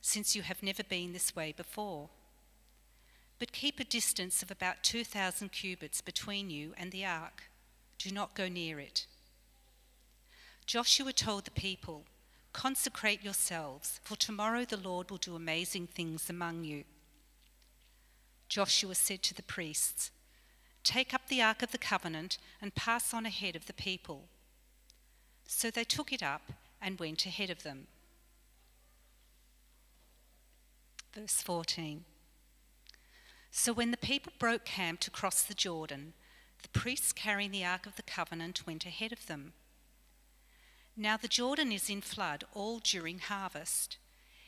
since you have never been this way before. But keep a distance of about 2,000 cubits between you and the ark. Do not go near it. Joshua told the people, Consecrate yourselves, for tomorrow the Lord will do amazing things among you. Joshua said to the priests, Take up the ark of the covenant and pass on ahead of the people. So they took it up and went ahead of them. Verse 14. So when the people broke camp to cross the Jordan, the priests carrying the Ark of the Covenant went ahead of them. Now the Jordan is in flood all during harvest.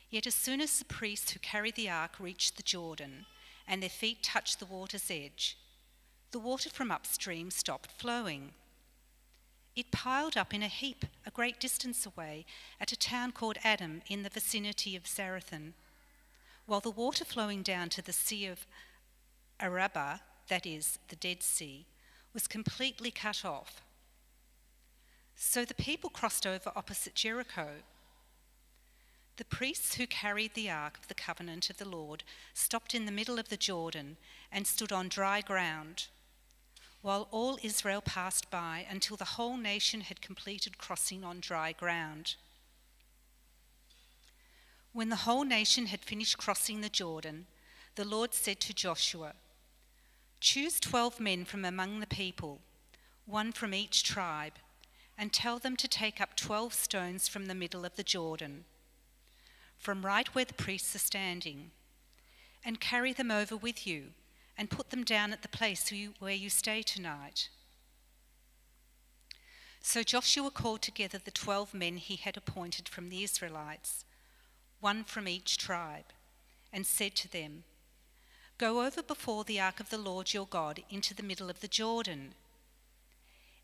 Yet as soon as the priests who carried the ark reached the Jordan, and their feet touched the water's edge, the water from upstream stopped flowing. It piled up in a heap a great distance away at a town called Adam in the vicinity of Zarethan while the water flowing down to the Sea of Arabah, that is, the Dead Sea, was completely cut off. So the people crossed over opposite Jericho. The priests who carried the ark of the covenant of the Lord stopped in the middle of the Jordan and stood on dry ground, while all Israel passed by until the whole nation had completed crossing on dry ground. When the whole nation had finished crossing the Jordan, the Lord said to Joshua, Choose twelve men from among the people, one from each tribe, and tell them to take up twelve stones from the middle of the Jordan, from right where the priests are standing, and carry them over with you, and put them down at the place where you stay tonight. So Joshua called together the twelve men he had appointed from the Israelites one from each tribe, and said to them, Go over before the ark of the Lord your God into the middle of the Jordan.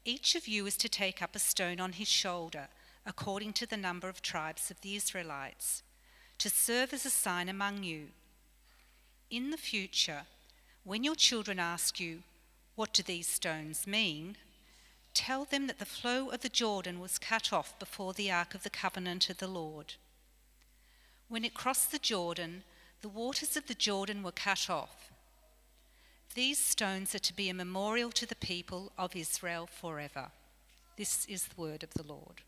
Each of you is to take up a stone on his shoulder, according to the number of tribes of the Israelites, to serve as a sign among you. In the future, when your children ask you, What do these stones mean? tell them that the flow of the Jordan was cut off before the ark of the covenant of the Lord. When it crossed the Jordan, the waters of the Jordan were cut off. These stones are to be a memorial to the people of Israel forever. This is the word of the Lord.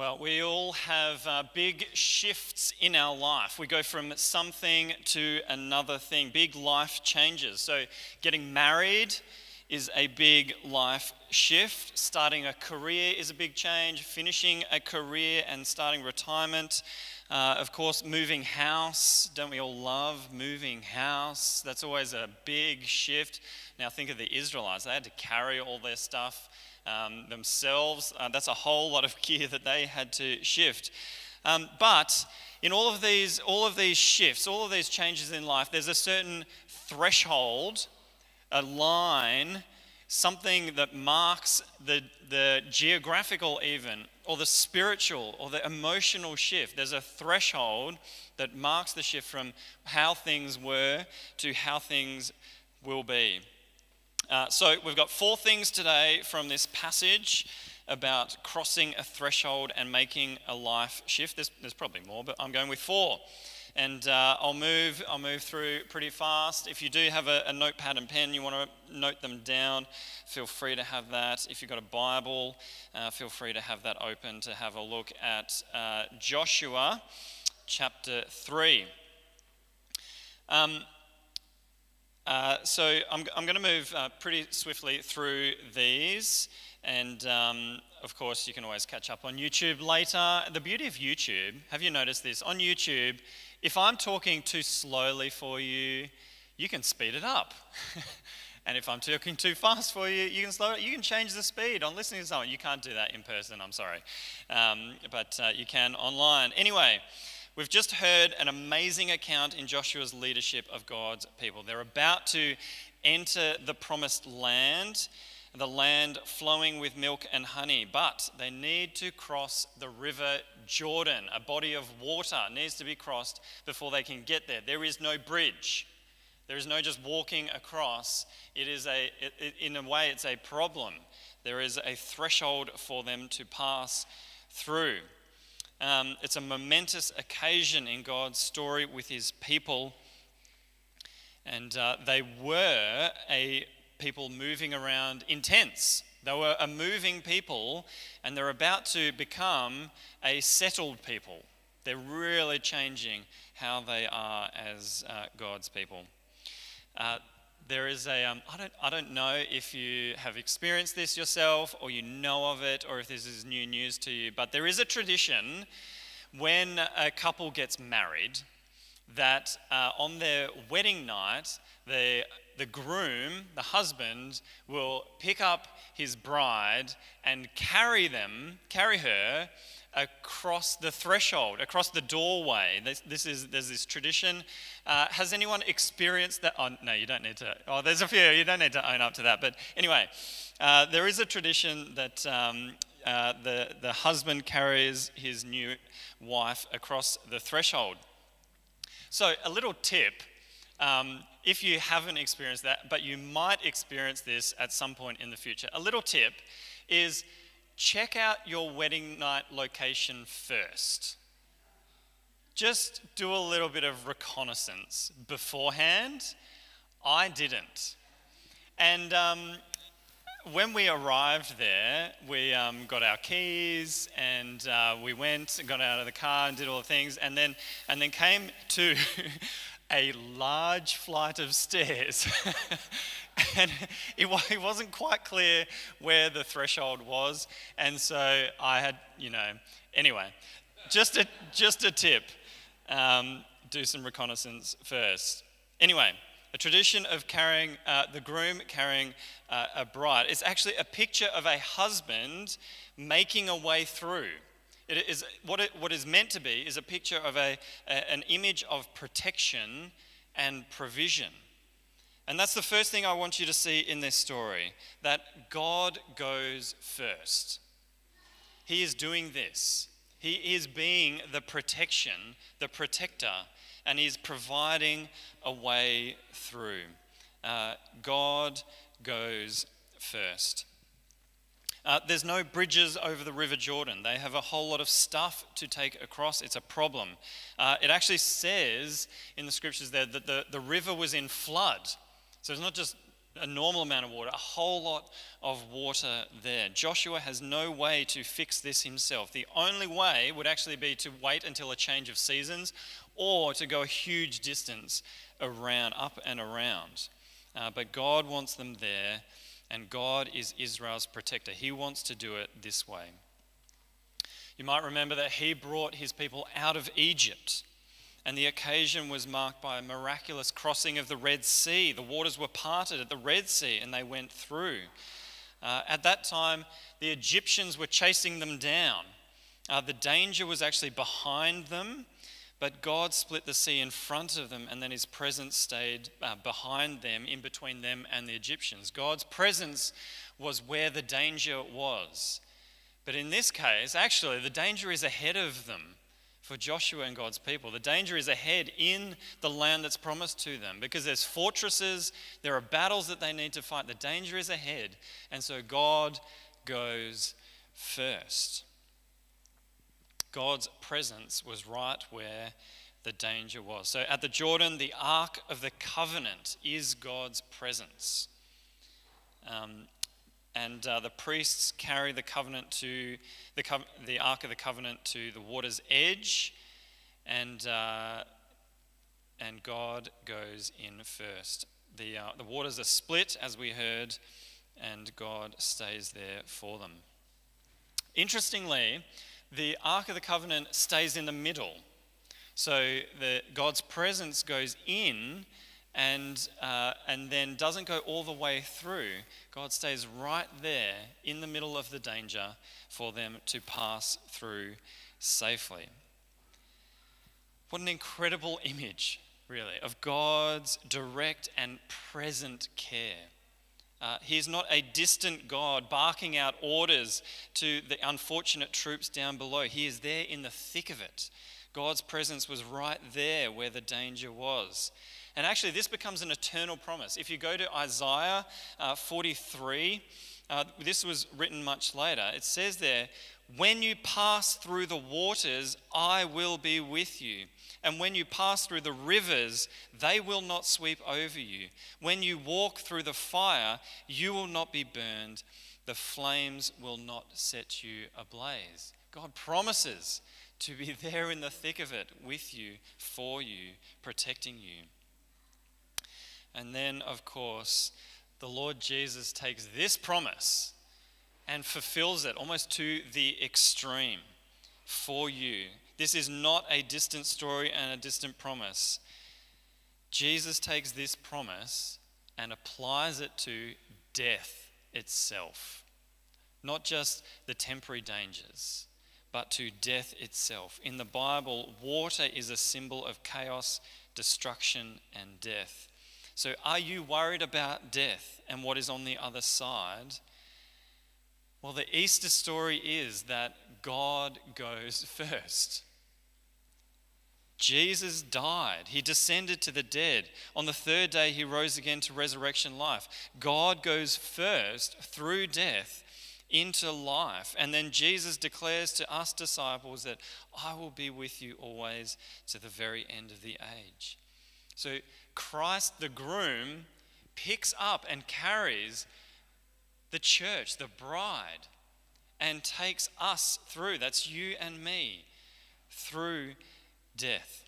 Well, we all have uh, big shifts in our life. We go from something to another thing, big life changes. So, getting married is a big life shift. Starting a career is a big change. Finishing a career and starting retirement. Uh, of course, moving house. Don't we all love moving house? That's always a big shift. Now, think of the Israelites. They had to carry all their stuff um, themselves. Uh, that's a whole lot of gear that they had to shift. Um, but in all of these, all of these shifts, all of these changes in life, there's a certain threshold, a line, something that marks the, the geographical even, or the spiritual, or the emotional shift. There's a threshold that marks the shift from how things were to how things will be. Uh, so we've got four things today from this passage about crossing a threshold and making a life shift. There's, there's probably more, but I'm going with four. And uh, I'll move. I'll move through pretty fast. If you do have a, a notepad and pen, you want to note them down. Feel free to have that. If you've got a Bible, uh, feel free to have that open to have a look at uh, Joshua chapter three. Um, uh, so I'm, I'm going to move uh, pretty swiftly through these. And um, of course, you can always catch up on YouTube later. The beauty of YouTube, have you noticed this? On YouTube, if I'm talking too slowly for you, you can speed it up. and if I'm talking too fast for you, you can slow it. You can change the speed on listening to someone. You can't do that in person, I'm sorry. Um, but uh, you can online. Anyway, we've just heard an amazing account in Joshua's leadership of God's people. They're about to enter the promised land the land flowing with milk and honey, but they need to cross the river Jordan. A body of water needs to be crossed before they can get there. There is no bridge. There is no just walking across. It is a, it, in a way, it's a problem. There is a threshold for them to pass through. Um, it's a momentous occasion in God's story with his people. And uh, they were a people moving around in tents. They were a moving people, and they're about to become a settled people. They're really changing how they are as uh, God's people. Uh, there is a um, I don't, I don't know if you have experienced this yourself or you know of it or if this is new news to you, but there is a tradition when a couple gets married that uh, on their wedding night, the the groom, the husband, will pick up his bride and carry them, carry her across the threshold, across the doorway. This, this is there's this tradition. Uh, has anyone experienced that? Oh, no, you don't need to. Oh, there's a few. You don't need to own up to that. But anyway, uh, there is a tradition that um, uh, the the husband carries his new wife across the threshold. So a little tip. Um, if you haven't experienced that, but you might experience this at some point in the future, a little tip is check out your wedding night location first. Just do a little bit of reconnaissance beforehand. I didn't. And um, when we arrived there, we um, got our keys and uh, we went and got out of the car and did all the things, and then and then came to a large flight of stairs. and it, it wasn't quite clear where the threshold was. And so I had, you know, anyway, just a, just a tip um, do some reconnaissance first. Anyway, a tradition of carrying uh, the groom carrying uh, a bride. It's actually a picture of a husband making a way through. It is, what, it, what is meant to be is a picture of a, a, an image of protection and provision. And that's the first thing I want you to see in this story that God goes first. He is doing this. He is being the protection, the protector, and He's providing a way through. Uh, God goes first. Uh, there's no bridges over the River Jordan. They have a whole lot of stuff to take across. It's a problem. Uh, it actually says in the scriptures there that the, the river was in flood. So it's not just a normal amount of water, a whole lot of water there. Joshua has no way to fix this himself. The only way would actually be to wait until a change of seasons or to go a huge distance around, up and around. Uh, but God wants them there and God is Israel's protector. He wants to do it this way. You might remember that he brought his people out of Egypt, and the occasion was marked by a miraculous crossing of the Red Sea. The waters were parted at the Red Sea, and they went through. Uh, at that time, the Egyptians were chasing them down. Uh, the danger was actually behind them, but God split the sea in front of them, and then his presence stayed uh, behind them, in between them and the Egyptians. God's presence was where the danger was. But in this case, actually, the danger is ahead of them for Joshua and God's people. The danger is ahead in the land that's promised to them because there's fortresses, there are battles that they need to fight. The danger is ahead. And so God goes first. God's presence was right where the danger was. So at the Jordan, the Ark of the Covenant is God's presence. Um, and uh, the priests carry the covenant to the, co- the Ark of the Covenant to the water's edge, and, uh, and God goes in first. The, uh, the waters are split, as we heard, and God stays there for them. Interestingly, the Ark of the Covenant stays in the middle. So the, God's presence goes in and, uh, and then doesn't go all the way through. God stays right there in the middle of the danger for them to pass through safely. What an incredible image, really, of God's direct and present care. Uh, he is not a distant God barking out orders to the unfortunate troops down below. He is there in the thick of it. God's presence was right there where the danger was. And actually, this becomes an eternal promise. If you go to Isaiah uh, 43, uh, this was written much later. It says there, When you pass through the waters, I will be with you. And when you pass through the rivers, they will not sweep over you. When you walk through the fire, you will not be burned. The flames will not set you ablaze. God promises to be there in the thick of it with you, for you, protecting you. And then, of course, the Lord Jesus takes this promise and fulfills it almost to the extreme for you. This is not a distant story and a distant promise. Jesus takes this promise and applies it to death itself. Not just the temporary dangers, but to death itself. In the Bible, water is a symbol of chaos, destruction, and death. So, are you worried about death and what is on the other side? Well, the Easter story is that God goes first. Jesus died. He descended to the dead. On the third day, he rose again to resurrection life. God goes first through death into life. And then Jesus declares to us disciples that I will be with you always to the very end of the age. So Christ, the groom, picks up and carries the church, the bride, and takes us through. That's you and me through death.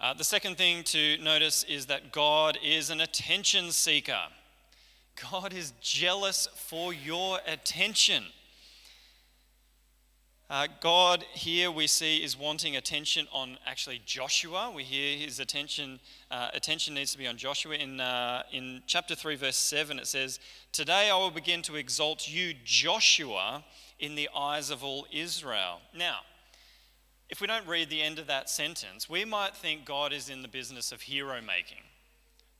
Uh, the second thing to notice is that God is an attention seeker. God is jealous for your attention. Uh, God here we see is wanting attention on actually Joshua. We hear his attention uh, attention needs to be on Joshua. In uh, in chapter three, verse seven, it says, "Today I will begin to exalt you, Joshua, in the eyes of all Israel." Now, if we don't read the end of that sentence, we might think God is in the business of hero making,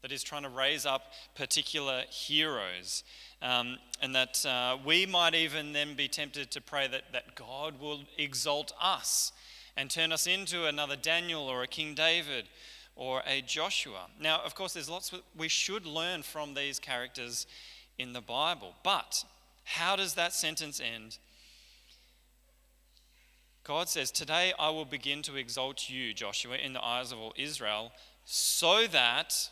that is trying to raise up particular heroes. Um, and that uh, we might even then be tempted to pray that, that God will exalt us and turn us into another Daniel or a King David or a Joshua. Now, of course, there's lots we should learn from these characters in the Bible. But how does that sentence end? God says, Today I will begin to exalt you, Joshua, in the eyes of all Israel, so that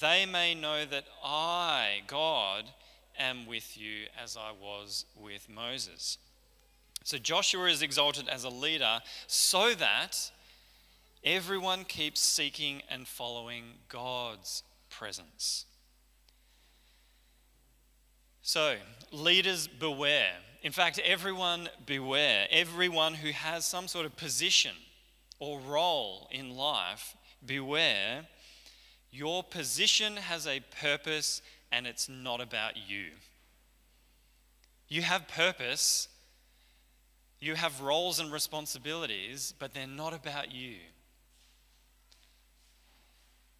they may know that I, God, am with you as I was with Moses. So Joshua is exalted as a leader so that everyone keeps seeking and following God's presence. So, leaders beware. In fact, everyone beware. Everyone who has some sort of position or role in life, beware. Your position has a purpose and it's not about you. You have purpose, you have roles and responsibilities, but they're not about you.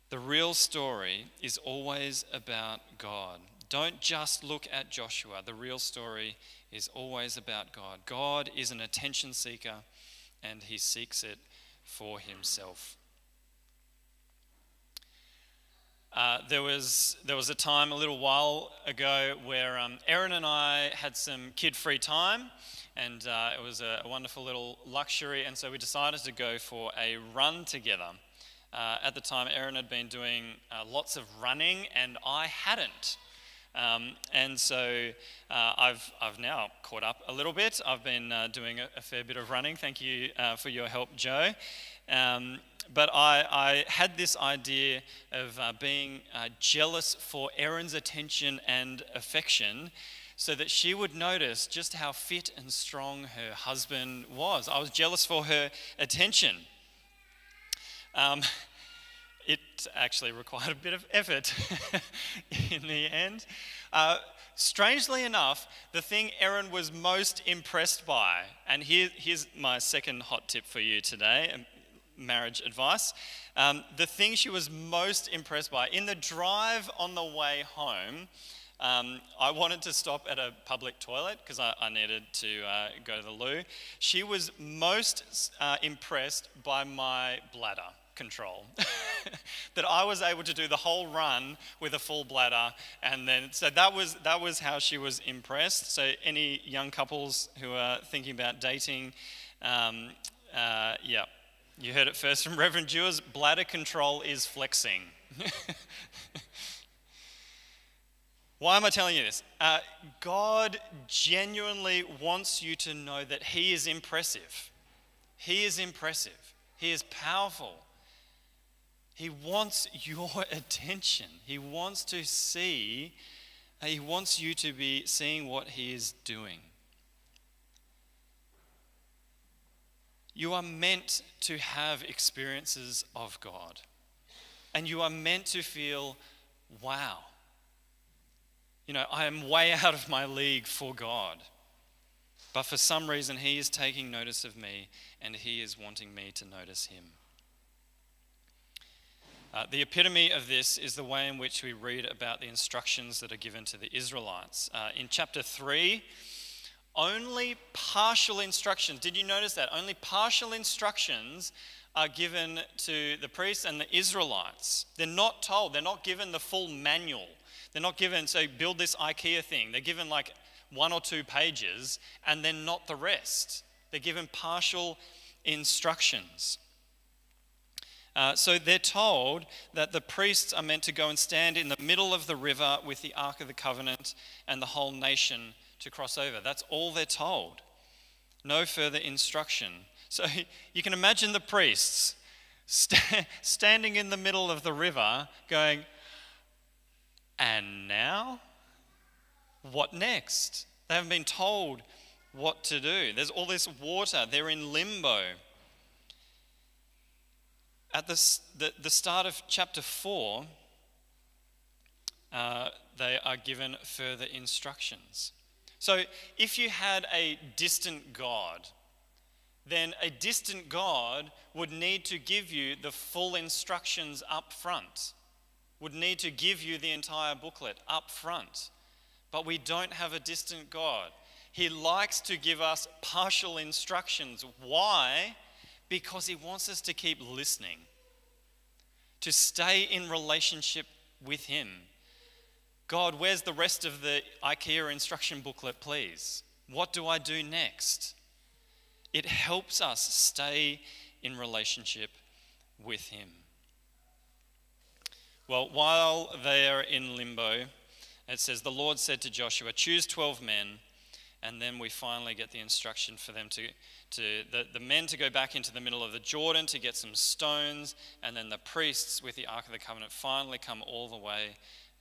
The real story is always about God. Don't just look at Joshua. The real story is always about God. God is an attention seeker and he seeks it for himself. Uh, there, was, there was a time a little while ago where um, Erin and I had some kid free time, and uh, it was a, a, wonderful little luxury, and so we decided to go for a run together. Uh, at the time, Erin had been doing uh, lots of running, and I hadn't. Um, and so uh, I've, I've now caught up a little bit. I've been uh, doing a, a, fair bit of running. Thank you for your help, Joe. Um, but I, I had this idea of uh, being uh, jealous for Erin's attention and affection so that she would notice just how fit and strong her husband was. I was jealous for her attention. Um, it actually required a bit of effort in the end. Uh, strangely enough, the thing Erin was most impressed by, and here, here's my second hot tip for you today marriage advice. Um, the thing she was most impressed by in the drive on the way home, um, I wanted to stop at a public toilet because I, I, needed to uh, go to the loo. She was most uh, impressed by my bladder control. that I was able to do the whole run with a full bladder, and then so that was that was how she was impressed. So any young couples who are thinking about dating, um, uh, yeah, you heard it first from Reverend Juers. Bladder control is flexing. Why am I telling you this? Uh, God genuinely wants you to know that He is impressive. He is impressive. He is powerful. He wants your attention. He wants to see, uh, he wants you to be seeing what he is doing. You are meant to have experiences of God. And you are meant to feel, wow, you know, I am way out of my league for God. But for some reason, He is taking notice of me and He is wanting me to notice Him. Uh, the epitome of this is the way in which we read about the instructions that are given to the Israelites. Uh, in chapter 3, only partial instructions, did you notice that? Only partial instructions are given to the priests and the Israelites. They're not told, they're not given the full manual. They're not given, so build this IKEA thing. They're given like one or two pages and then not the rest. They're given partial instructions. Uh, so they're told that the priests are meant to go and stand in the middle of the river with the Ark of the Covenant and the whole nation to cross over. That's all they're told. No further instruction. So you can imagine the priests st- standing in the middle of the river going, and now? What next? They haven't been told what to do. There's all this water, they're in limbo at the, the, the start of chapter 4, uh, they are given further instructions. So if you had a distant God, then a distant God would need to give you the full instructions up front, would need to give you the entire booklet up front. But we don't have a distant God. He likes to give us partial instructions. Why? because He wants us to keep listening, to stay in relationship with Him. God, where's the rest of the IKEA instruction booklet, please? What do I do next? It helps us stay in relationship with Him. Well, while they are in limbo, it says, The Lord said to Joshua, Choose 12 men and then we finally get the instruction for them to, to the, the men to go back into the middle of the Jordan to get some stones, and then the priests with the Ark of the Covenant finally come all the way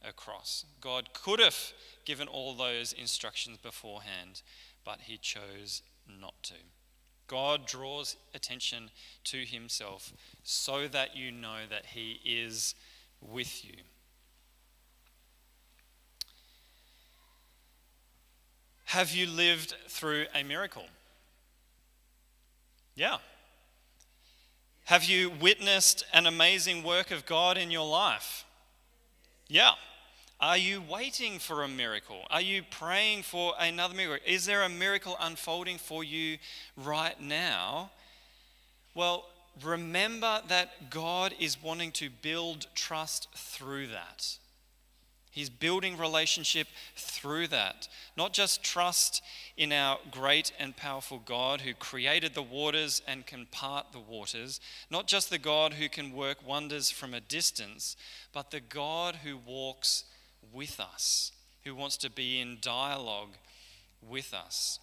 across. God could have given all those instructions beforehand, but he chose not to. God draws attention to himself so that you know that he is with you. Have you lived through a miracle? Yeah. Have you witnessed an amazing work of God in your life? Yeah. Are you waiting for a miracle? Are you praying for another miracle? Is there a miracle unfolding for you right now? Well, remember that God is wanting to build trust through that. He's building relationship through that. Not just trust in our great and powerful God who created the waters and can part the waters, not just the God who can work wonders from a distance, but the God who walks with us, who wants to be in dialogue with us.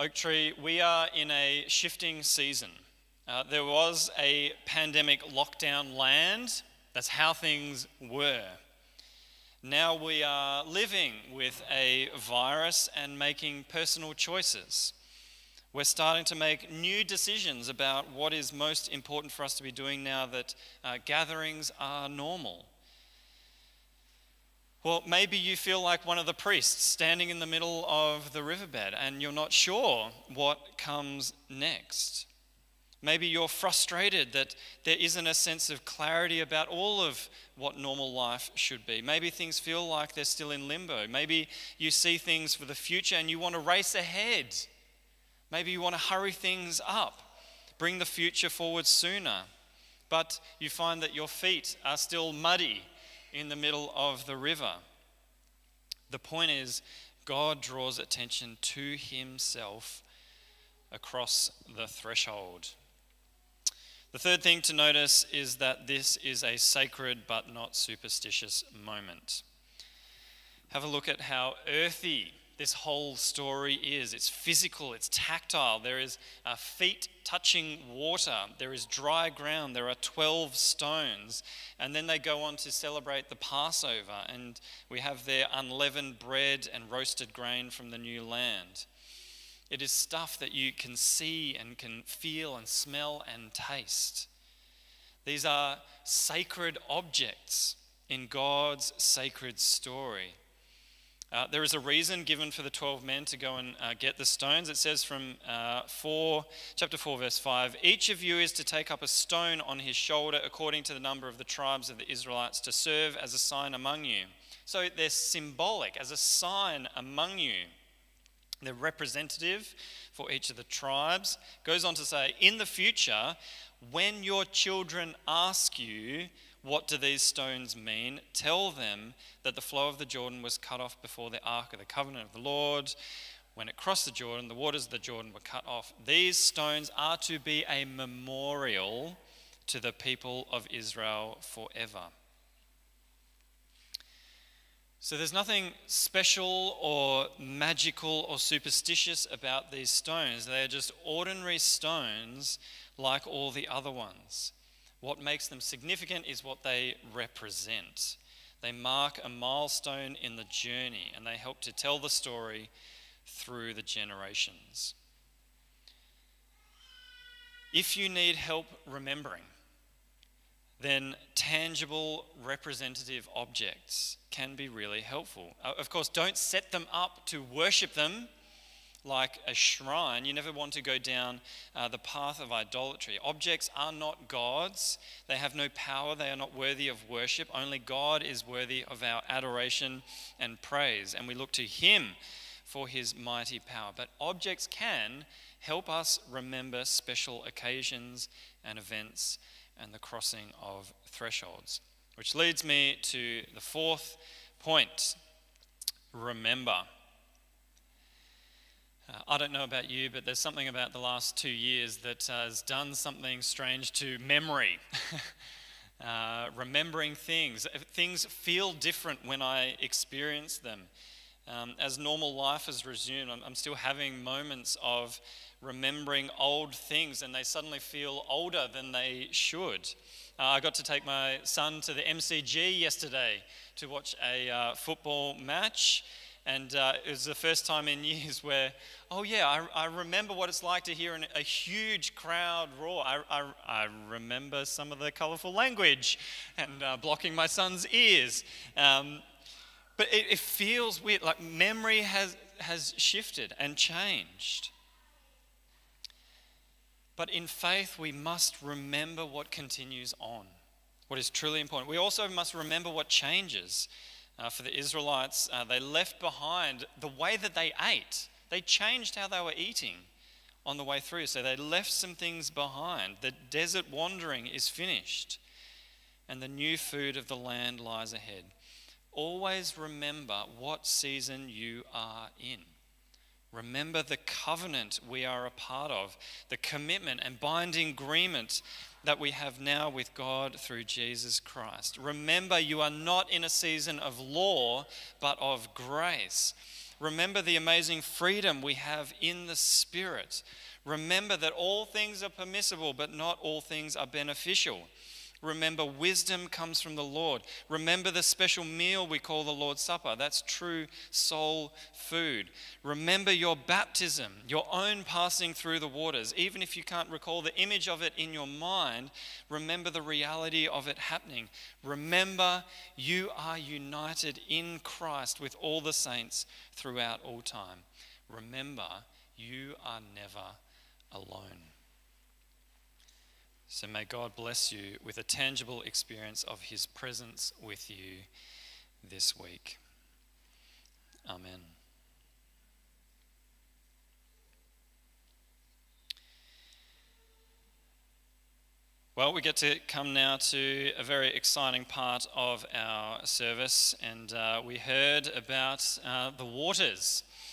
Oak Tree, we are in a shifting season. Uh, there was a pandemic lockdown land. That's how things were. Now we are living with a virus and making personal choices. We're starting to make new decisions about what is most important for us to be doing now that uh, gatherings are normal. Well, maybe you feel like one of the priests standing in the middle of the riverbed and you're not sure what comes next. Maybe you're frustrated that there isn't a sense of clarity about all of what normal life should be. Maybe things feel like they're still in limbo. Maybe you see things for the future and you want to race ahead. Maybe you want to hurry things up, bring the future forward sooner. But you find that your feet are still muddy in the middle of the river. The point is, God draws attention to himself across the threshold. The third thing to notice is that this is a sacred but not superstitious moment. Have a look at how earthy this whole story is. It's physical, it's tactile. There is uh, feet touching water, there is dry ground, there are 12 stones. And then they go on to celebrate the Passover, and we have their unleavened bread and roasted grain from the new land. It is stuff that you can see and can feel and smell and taste. These are sacred objects in God's sacred story. Uh, there is a reason given for the 12 men to go and uh, get the stones. It says from uh, 4, chapter 4, verse 5 Each of you is to take up a stone on his shoulder according to the number of the tribes of the Israelites to serve as a sign among you. So they're symbolic, as a sign among you. They're representative for each of the tribes. Goes on to say, In the future, when your children ask you, what do these stones mean? Tell them that the flow of the Jordan was cut off before the ark of the covenant of the Lord. When it crossed the Jordan, the waters of the Jordan were cut off. These stones are to be a memorial to the people of Israel forever. So there's nothing special or magical or superstitious about these stones. They are just ordinary stones like all the other ones. What makes them significant is what they represent. They mark a milestone in the journey and they help to tell the story through the generations. If you need help remembering, then tangible representative objects can be really helpful. Uh, of course, don't set them up to worship them like a shrine, you never want to go down uh, the path of idolatry. Objects are not gods, they have no power, they are not worthy of worship. Only God is worthy of our adoration and praise, and we look to Him for His mighty power. But objects can help us remember special occasions and events and the crossing of thresholds. Which leads me to the fourth point remember. Uh, I don't know about you, but there's something about the last two years that has done something strange to memory. uh, remembering things. Things feel different when I experience them. Um, as normal life has resumed, I'm, I'm still having moments of remembering old things, and they suddenly feel older than they should. Uh, I got to take my son to the MCG yesterday to watch a uh, football match. And uh, it was the first time in years where, oh, yeah, I, I remember what it's like to hear an, a huge crowd roar. I, I, I, remember some of the colorful language and uh, blocking my son's ears. Um, but it, it feels weird, like memory has, has shifted and changed. But in faith, we must remember what continues on, what is truly important. We also must remember what changes uh, for the Israelites, uh, they left behind the way that they ate. They changed how they were eating on the way through. So they left some things behind. The desert wandering is finished, and the new food of the land lies ahead. Always remember what season you are in. Remember the covenant we are a part of, the commitment and binding agreement that we have now with God through Jesus Christ. Remember, you are not in a season of law, but of grace. Remember the amazing freedom we have in the Spirit. Remember that all things are permissible, but not all things are beneficial. Remember, wisdom comes from the Lord. Remember the special meal we call the Lord's Supper. That's true soul food. Remember your baptism, your own passing through the waters. Even if you can't recall the image of it in your mind, remember the reality of it happening. Remember, you are united in Christ with all the saints throughout all time. Remember, you are never alone. So may God bless you with a tangible experience of His presence with you this week. Amen. Well, we get to come now to a very exciting part of our service, and uh, we heard about uh, the waters